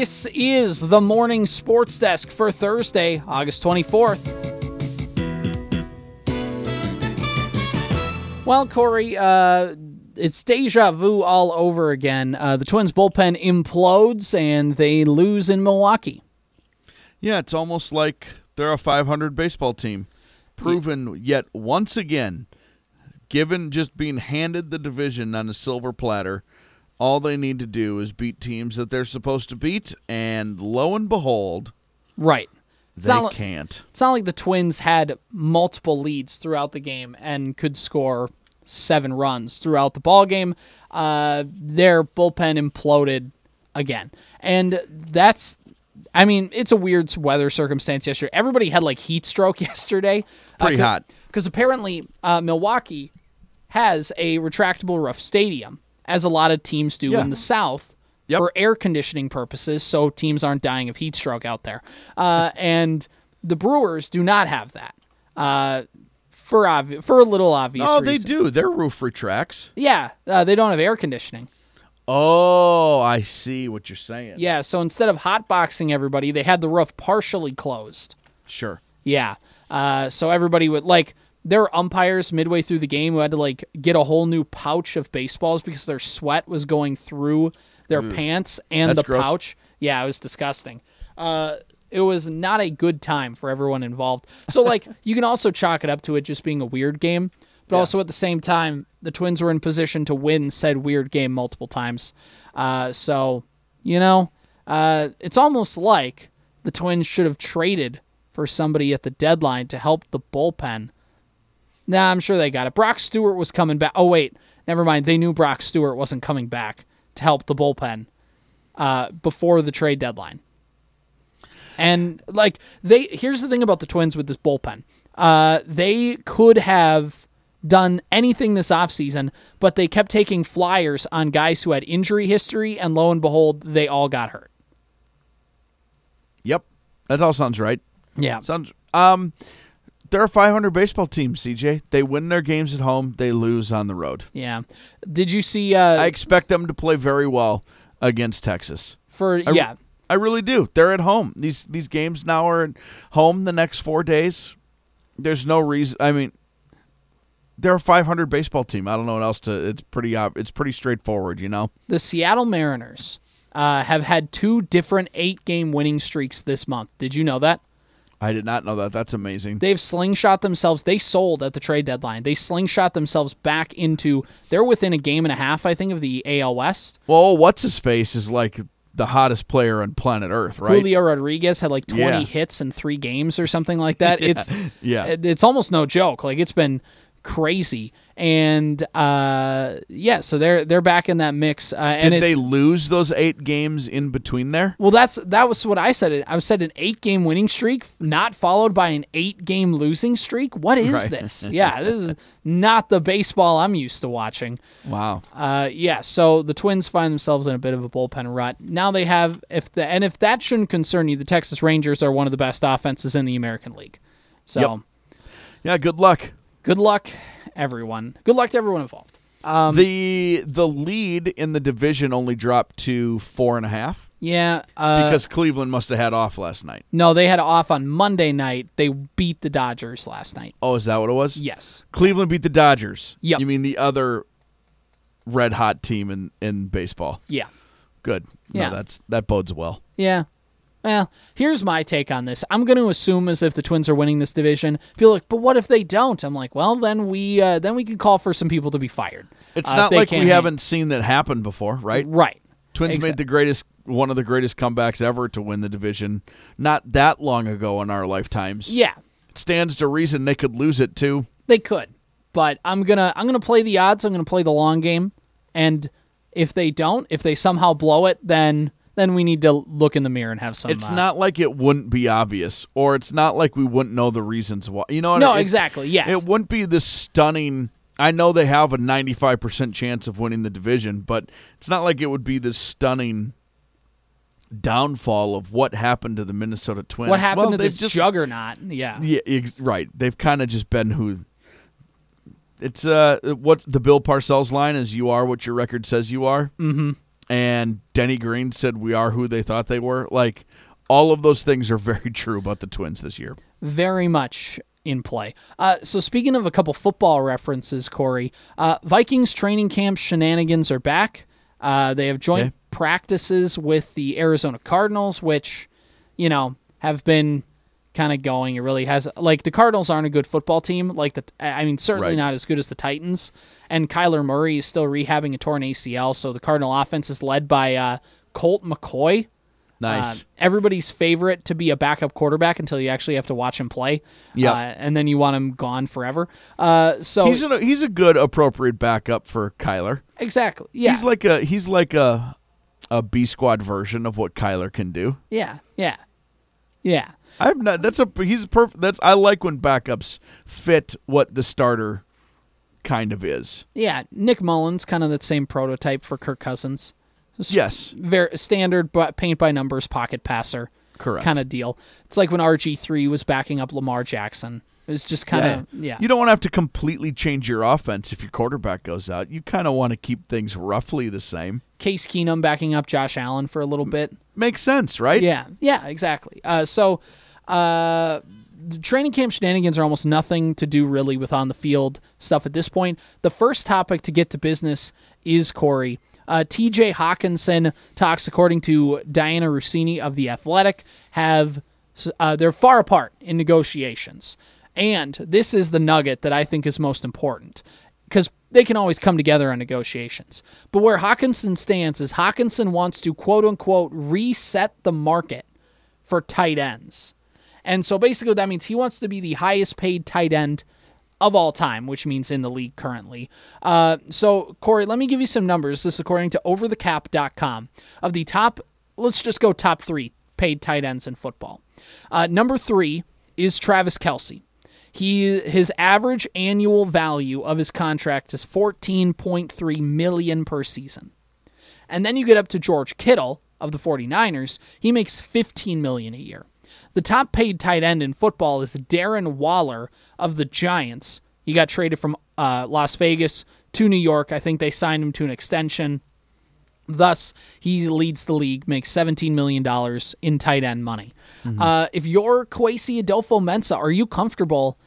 This is the morning sports desk for Thursday, August 24th. Well, Corey, uh, it's deja vu all over again. Uh, the Twins bullpen implodes and they lose in Milwaukee. Yeah, it's almost like they're a 500 baseball team, proven yet once again, given just being handed the division on a silver platter. All they need to do is beat teams that they're supposed to beat, and lo and behold, Right. It's they not, can't. it's not like the Twins had multiple leads throughout the game and could score seven runs throughout the ball game. Uh, their bullpen imploded again, and that's. I mean, it's a weird weather circumstance yesterday. Everybody had like heat stroke yesterday. Pretty hot. because apparently uh, Milwaukee has a retractable roof stadium, as a lot of teams do Yeah. in the South. Yep. For air conditioning purposes, so teams aren't dying of heat stroke out there. Uh, and the Brewers do not have that. Uh, for obvi- for a little obvious. Oh, they do. Their roof retracts. Yeah, uh, they don't have air conditioning. Oh, I see what you're saying. Yeah, so instead of hotboxing everybody, they had the roof partially closed. Sure. Yeah. Uh, so everybody would like there were umpires midway through the game who had to like get a whole new pouch of baseballs because their sweat was going through their pants and That's the gross. pouch. Yeah, it was disgusting. Uh, it was not a good time for everyone involved. So like you can also chalk it up to it just being a weird game, but also at the same time the Twins were in position to win said weird game multiple times. Uh, so you know, uh, it's almost like the Twins should have traded for somebody at the deadline to help the bullpen. Nah, I'm sure they got it. Brock Stewart was coming back. Oh wait, never mind. They knew Brock Stewart wasn't coming back to help the bullpen uh, before the trade deadline. And like they, here's the thing about the Twins with this bullpen. Uh, they could have done anything this offseason, but they kept taking flyers on guys who had injury history, and lo and behold, they all got hurt. Yep. That all sounds right. Yeah. Sounds um they're a 500 baseball team, CJ. They win their games at home, they lose on the road. Yeah. Did you see uh I expect them to play very well against Texas. for I, yeah. I really do. They're at home. These these games now are at home the next 4 days. There's no reason I mean they're a 500 baseball team. I don't know what else to it's pretty it's pretty straightforward, you know. The Seattle Mariners uh, have had two different eight game winning streaks this month. Did you know that? I did not know that. That's amazing. They've slingshot themselves. They sold at the trade deadline. They slingshot themselves back into. They're within a game and a half, I think, of the AL West. well, what's his face is like the hottest player on planet Earth, right? Julio Rodriguez had like 20 Yeah. hits in three games or something like that. It's Yeah. it's almost no joke. Like it's been crazy. And uh, yeah, so they're they're back in that mix. Uh, and Did it's, they lose those 8 games in between there? Well, that's that was what I said. I said an eight game winning streak, not followed by an eight game losing streak. What is Right. this? Yeah, this is not the baseball I'm used to watching. Wow. Uh, yeah, so the Twins find themselves in a bit of a bullpen rut. Now they have if the and if that shouldn't concern you, the Texas Rangers are one of the best offenses in the American League. So Yep. Yeah, good luck. Good luck, everyone. Good luck to everyone involved. Um, the the lead in the division only dropped to four and a half yeah, uh, because Cleveland must have had off last night. no, they had off on Monday night. They beat the Dodgers last night. Oh, is that what it was? Yes. Cleveland beat the Dodgers. Yep. You mean the other red hot team in, in baseball? Yeah. Good. Yeah. No, that's that bodes well. Yeah. Well, here's my take on this. I'm going to assume as if the Twins are winning this division. People are like, but what if they don't? I'm like, well, then we uh, then we can call for some people to be fired. It's Uh, not like we hang. haven't seen that happen before, right? Right. Twins Exa- made the greatest one of the greatest comebacks ever to win the division not that long ago in our lifetimes. Yeah, It stands to reason they could lose it too. they could, but I'm gonna I'm gonna play the odds. I'm gonna play the long game, and if they don't, if they somehow blow it, then then we need to look in the mirror and have some. It's uh, not like it wouldn't be obvious, or it's not like we wouldn't know the reasons why. You know what No, it- exactly. Yeah, It wouldn't be this stunning. I know they have a 95% chance of winning the division, but it's not like it would be this stunning downfall of what happened to the Minnesota Twins. what happened Well, to this just, juggernaut? Yeah. Yeah, ex- right. They've kind of just been who. It's uh, what the Bill Parcells line is: "You are what your record says you are." Mm-hmm. And Denny Green said we are who they thought they were. Like all of those things are very true about the Twins this year. Very much in play. Uh, so speaking of a couple football references, Corey, uh, Vikings training camp shenanigans are back. Uh, they have joint Okay. practices with the Arizona Cardinals, which, you know, have been kind of going. It really has. Like the Cardinals aren't a good football team. Like the, I mean, certainly Right. not as good as the Titans. And Kyler Murray is still rehabbing a torn ACL. So the Cardinal offense is led by uh, Colt McCoy. Nice. Uh, everybody's favorite to be a backup quarterback until you actually have to watch him play. Yep. Uh, and then you want him gone forever. Uh, so he's a he's a good appropriate backup for Kyler. exactly. Yeah. He's like a he's like a a B squad version of what Kyler can do. yeah. Yeah. Yeah. I've not. That's a he's perfect. That's I like when backups fit what the starter kind of is. Yeah. Nick Mullens, kind of that same prototype for Kirk Cousins. Yes, Very standard, but paint by numbers pocket passer correct. kind of deal. It's like when RG three was backing up Lamar Jackson. It was just kind of yeah. You don't want to have to completely change your offense if your quarterback goes out. You kind of want to keep things roughly the same. Case Keenum backing up Josh Allen for a little bit. Makes sense, right? Yeah, yeah, exactly. Uh, so, uh, the training camp shenanigans are almost nothing to do really with on the field stuff at this point. The first topic to get to business is Corey. Uh, TJ Hockenson talks, according to Dianna Russini of The Athletic, have uh, they're far apart in negotiations. And this is the nugget that I think is most important because they can always come together on negotiations. But where Hockenson stands is Hockenson wants to quote unquote reset the market for tight ends. And so basically, that means he wants to be the highest paid tight end of all time, which means in the league currently. Uh, so, Corey, let me give you some numbers. This is according to overthecap.com. Of the top, let's just go top three paid tight ends in football. Uh, number three is Travis Kelce. He his average annual value of his contract is 14.3 million per season. And then you get up to George Kittle of the 49ers, he makes 15 million a year. The top paid tight end in football is Darren Waller of the Giants. He got traded from uh, Las Vegas to New York. I think they signed him to an extension. Thus, he leads the league, makes $17 million in tight end money. Uh, if you're Kwesi Adofo Mensah, are you comfortable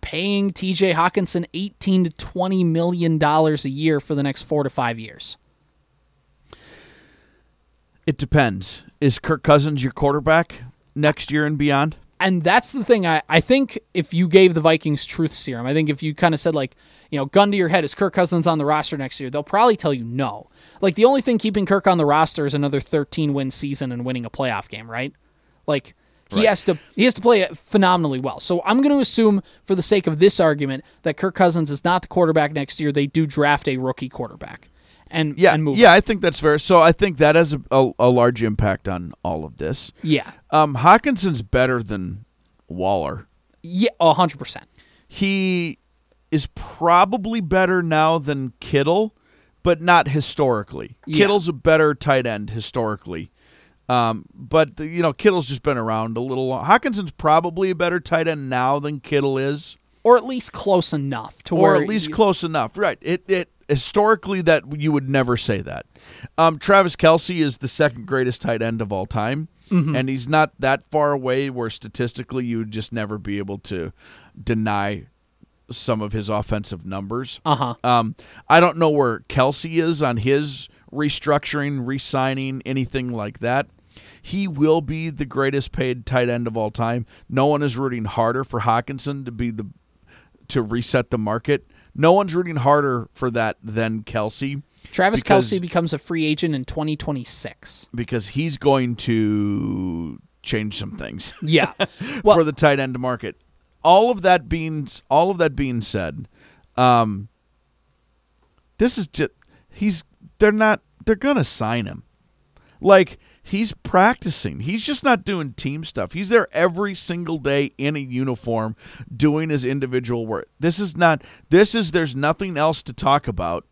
paying TJ Hockenson 18 to 20 million dollars a year for the next 4 to 5 years? It depends. Is Kirk Cousins your quarterback next year and beyond? And that's the thing. I, I think if you gave the Vikings truth serum, I think if you kind of said, like, you know, gun to your head, is Kirk Cousins on the roster next year? They'll probably tell you no. Like, the only thing keeping Kirk on the roster is another 13 win season and winning a playoff game, right? Like, he Right. has to he has to play phenomenally well. So I'm going to assume, for the sake of this argument, that Kirk Cousins is not the quarterback next year. They do draft a rookie quarterback, and Yeah, and move. yeah, I think that's fair. So I think that has a, a, a large impact on all of this. yeah, Um, Hockenson's better than Waller. yeah, hundred percent. He is probably better now than Kittle, but not historically. Yeah. Kittle's a better tight end historically. Um, but you know, Kittle's just been around a little long. Hockenson's probably a better tight end now than Kittle is, Or at least close enough to or where at least you- close enough. Right? It it historically that you would never say that. Um, Travis Kelce is the second greatest tight end of all time, Mm-hmm. and he's not that far away where statistically you would just never be able to deny some of his offensive numbers. Uh-huh. Um, I don't know where Kelce is on his restructuring, re-signing, anything like that. He will be the greatest paid tight end of all time. No one is rooting harder for Hockenson to be the to reset the market. No one's rooting harder for that than Kelce Travis because- Kelce becomes a free agent in 2026. because he's going to change some things. Yeah. Well, for the tight end market. All of that being all of that being said, um, this is just he's they're not they're gonna sign him. Like he's practicing. He's just not doing team stuff. He's there every single day in a uniform doing his individual work. This is not this is there's nothing else to talk about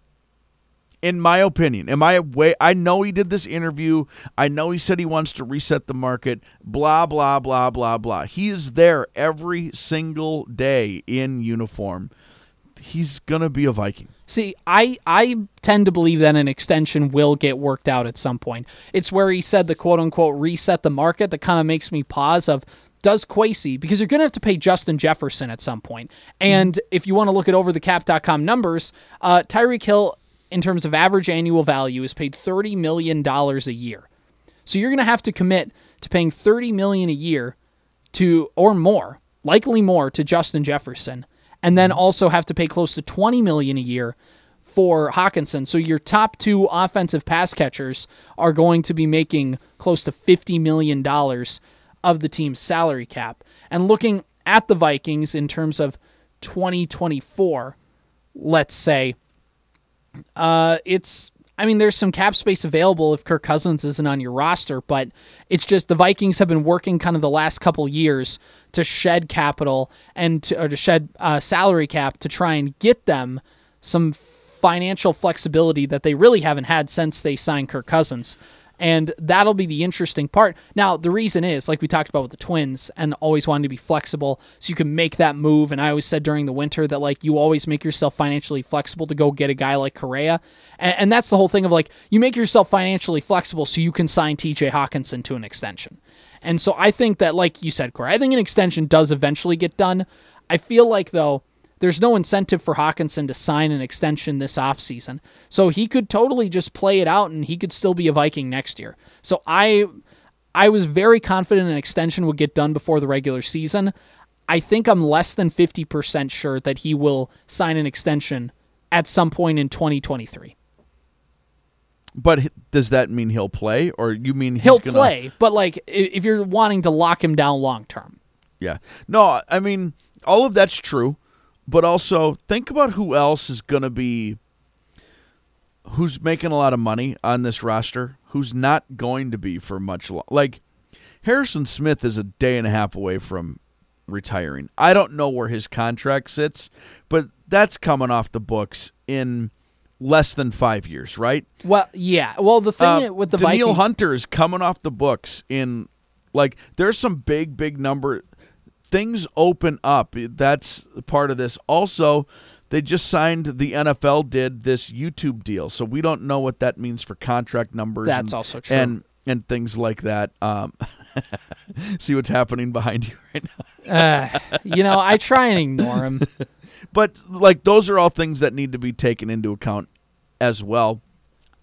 in my opinion, am I way? I know he did this interview. I know he said he wants to reset the market. Blah blah blah blah blah. He is there every single day in uniform. he's gonna be a Viking. See, I I tend to believe that an extension will get worked out at some point. It's where he said the quote unquote reset the market that kind of makes me pause of does Kwesi because you're going to have to pay Justin Jefferson at some point. And if you want to look at over the cap.com numbers, uh, Tyreek Hill in terms of average annual value is paid $30 million a year. So you're going to have to commit to paying 30 million a year to or more, likely more to Justin Jefferson, and then mm-hmm. also have to pay close to 20 million a year for Hockenson. So your top two offensive pass catchers are going to be making close to 50 million dollars of the team's salary cap. And looking at the Vikings in terms of 2024, let's say, uh, it's I mean, there's some cap space available if Kirk Cousins isn't on your roster, but it's just the Vikings have been working kind of the last couple years to shed capital and to, or to shed uh, salary cap to try and get them some financial flexibility that they really haven't had since they signed Kirk Cousins and that'll be the interesting part. Now, the reason is, like we talked about with the Twins, and always wanting to be flexible, so you can make that move. And I always said during the winter that like you always make yourself financially flexible to go get a guy like Correa, and, and that's the whole thing of like you make yourself financially flexible so you can sign T.J. Hockenson to an extension. And so I think that, like you said, Corey, I think an extension does eventually get done. I feel like though there's no incentive for Hockenson to sign an extension this offseason. So he could totally just play it out and he could still be a Viking next year. So I I was very confident an extension would get done before the regular season. I think I'm less than 50% sure that he will sign an extension at some point in 2023. But does that mean he'll play, or you mean he'll gonna... play? But like, if you're wanting to lock him down long term, yeah, no, I mean all of that's true but also think about who else is going to be who's making a lot of money on this roster who's not going to be for much long like harrison smith is a day and a half away from retiring. I don't know where his contract sits but that's coming off the books in less than five years right? Well yeah. Well the thing uh, with the Danielle Viking- hunter is coming off the books in like there's some big big number things open up. That's part of this. Also, they just signed the NFL did this YouTube deal, so we don't know what that means for contract numbers. That's and, also true, and and things like that. Um, see what's happening behind you right now. uh, you know, I try and ignore him, but like those are all things that need to be taken into account as well.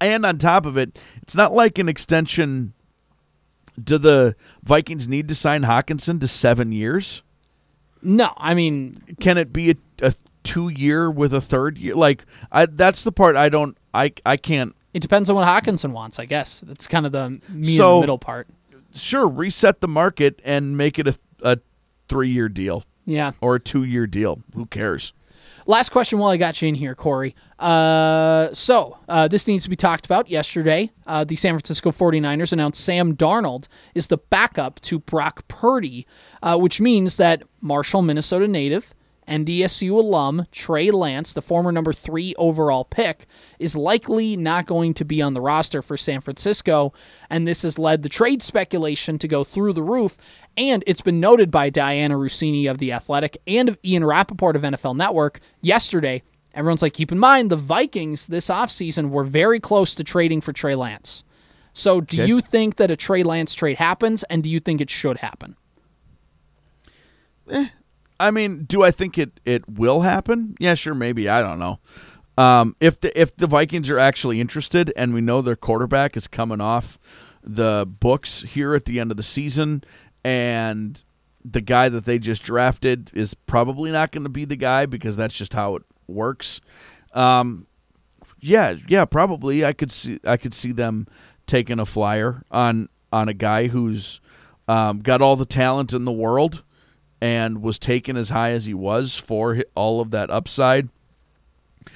And on top of it, it's not like an extension do the Vikings need to sign Hockenson to seven years? No, I mean, can it be a, a two year with a third year? Like, I that's the part I don't, I I can't. It depends on what Hockenson wants, I guess. That's kind of the me so, the middle part. Sure, reset the market and make it a, a three year deal. Yeah, or a two year deal. Who cares? Last question while I got you in here, Corey. Uh, so, uh, this needs to be talked about. Yesterday, uh, the San Francisco 49ers announced Sam Darnold is the backup to Brock Purdy, uh, which means that Marshall, Minnesota native, NDSU alum Trey Lance, the former number three overall pick, is likely not going to be on the roster for San Francisco, and this has led the trade speculation to go through the roof. And it's been noted by Dianna Russini of The Athletic and of Ian Rapoport of NFL Network yesterday. Everyone's like, keep in mind, the Vikings this offseason were very close to trading for Trey Lance. So, do okay. you think that a Trey Lance trade happens, and do you think it should happen? Eh, I mean, do I think it it will happen? Yeah, sure, maybe. I don't know. Um, if the if the Vikings are actually interested, and we know their quarterback is coming off the books here at the end of the season, and the guy that they just drafted is probably not going to be the guy because that's just how it works. Um, yeah, yeah, probably. I could see I could see them taking a flyer on on a guy who's um, got all the talent in the world and was taken as high as he was for all of that upside.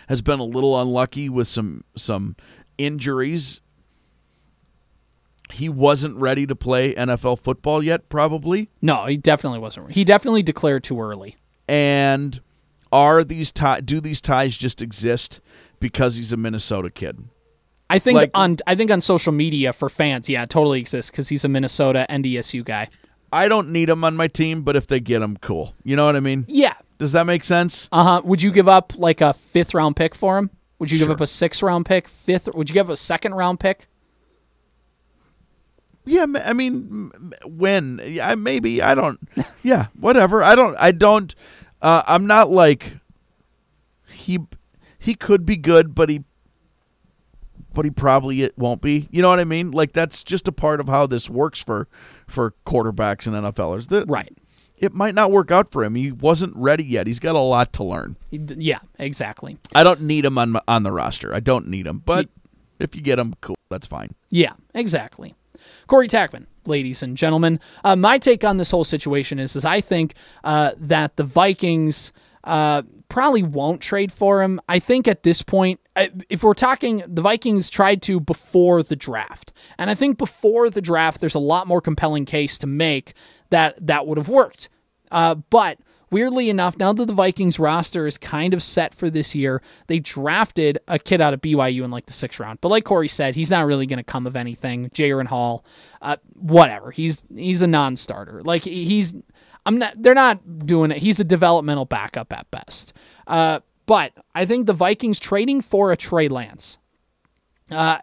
Has been a little unlucky with some some injuries. He wasn't ready to play NFL football yet, probably. No, he definitely wasn't. He definitely declared too early. And are these ties? Do these ties just exist because he's a Minnesota kid? I think like, on I think on social media for fans, yeah, it totally exists because he's a Minnesota NDSU guy. I don't need them on my team, but if they get them, cool. You know what I mean? Yeah, Does that make sense? Uh huh. Would you give up like a fifth round pick for him? Would you give up a sixth round pick, fifth? Would you give up a second round pick? Yeah, I mean, when? Yeah, maybe I don't. Yeah, whatever. I don't. I don't. Uh, I'm not like he. He could be good, but he. But he probably it won't be. You know what I mean? Like that's just a part of how this works for for quarterbacks and NFLers. That Right. it might not work out for him. He wasn't ready yet. He's got a lot to learn. Yeah, exactly. I don't need him on on the roster. I don't need him, but if you get him, cool. That's fine. Yeah, exactly. Corey Tackman, ladies and gentlemen. Uh, my take on this whole situation is, is I think uh, that the Vikings uh, probably won't trade for him. I think at this point, if we're talking, the Vikings tried to before the draft, and I think before the draft, there's a lot more compelling case to make that that would have worked. Uh, but weirdly enough, now that the Vikings roster is kind of set for this year, they drafted a kid out of BYU in like the sixth round. But like Corey said, he's not really going to come of anything. Jaren Hall, uh, whatever. He's he's a non-starter. Like he's I'm not. They're not doing it. He's a developmental backup at best. Uh, but I think the Vikings trading for a Trey Lance. Uh,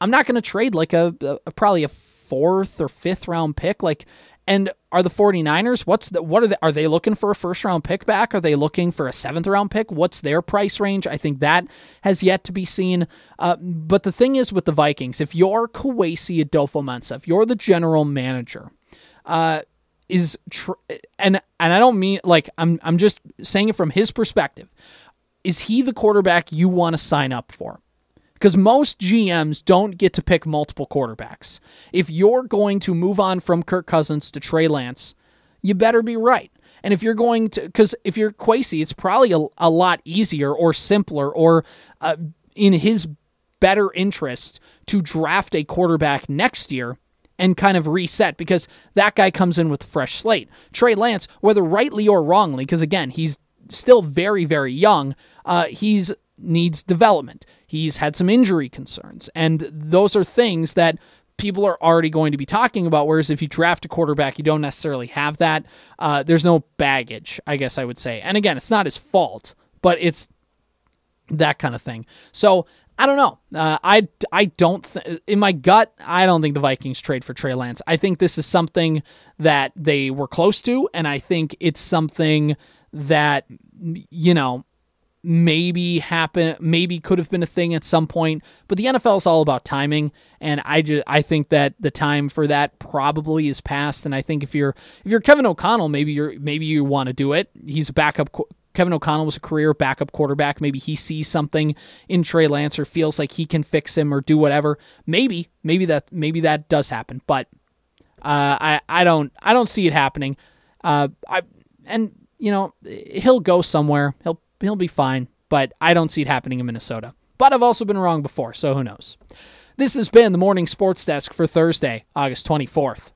I'm not going to trade like a, a probably a fourth or fifth round pick. Like, and are the 49ers? What's the what are they? Are they looking for a first round pick back? Are they looking for a seventh round pick? What's their price range? I think that has yet to be seen. Uh, but the thing is with the Vikings, if you're Kwesi Adofo-Mensah, if you're the general manager, uh, is tr- and and I don't mean like I'm I'm just saying it from his perspective. Is he the quarterback you want to sign up for? Because most GMs don't get to pick multiple quarterbacks. If you're going to move on from Kirk Cousins to Trey Lance, you better be right. And if you're going to, because if you're Kwesi, it's probably a, a lot easier or simpler or uh, in his better interest to draft a quarterback next year and kind of reset because that guy comes in with a fresh slate. Trey Lance, whether rightly or wrongly, because again, he's still very, very young, uh, he's needs development. He's had some injury concerns, and those are things that people are already going to be talking about. Whereas if you draft a quarterback, you don't necessarily have that. Uh, there's no baggage, I guess I would say. And again, it's not his fault, but it's that kind of thing. So I don't know. Uh, I I don't th- in my gut. I don't think the Vikings trade for Trey Lance. I think this is something that they were close to, and I think it's something that you know maybe happen maybe could have been a thing at some point but the NFL is all about timing and I just I think that the time for that probably is past and I think if you're if you're Kevin O'Connell maybe you're maybe you want to do it he's a backup Kevin O'Connell was a career backup quarterback maybe he sees something in Trey Lance or feels like he can fix him or do whatever maybe maybe that maybe that does happen but uh, I I don't I don't see it happening uh, I and you know he'll go somewhere he'll he'll be fine, but I don't see it happening in Minnesota. But I've also been wrong before, so who knows? This has been the Morning Sports Desk for Thursday, August 24th.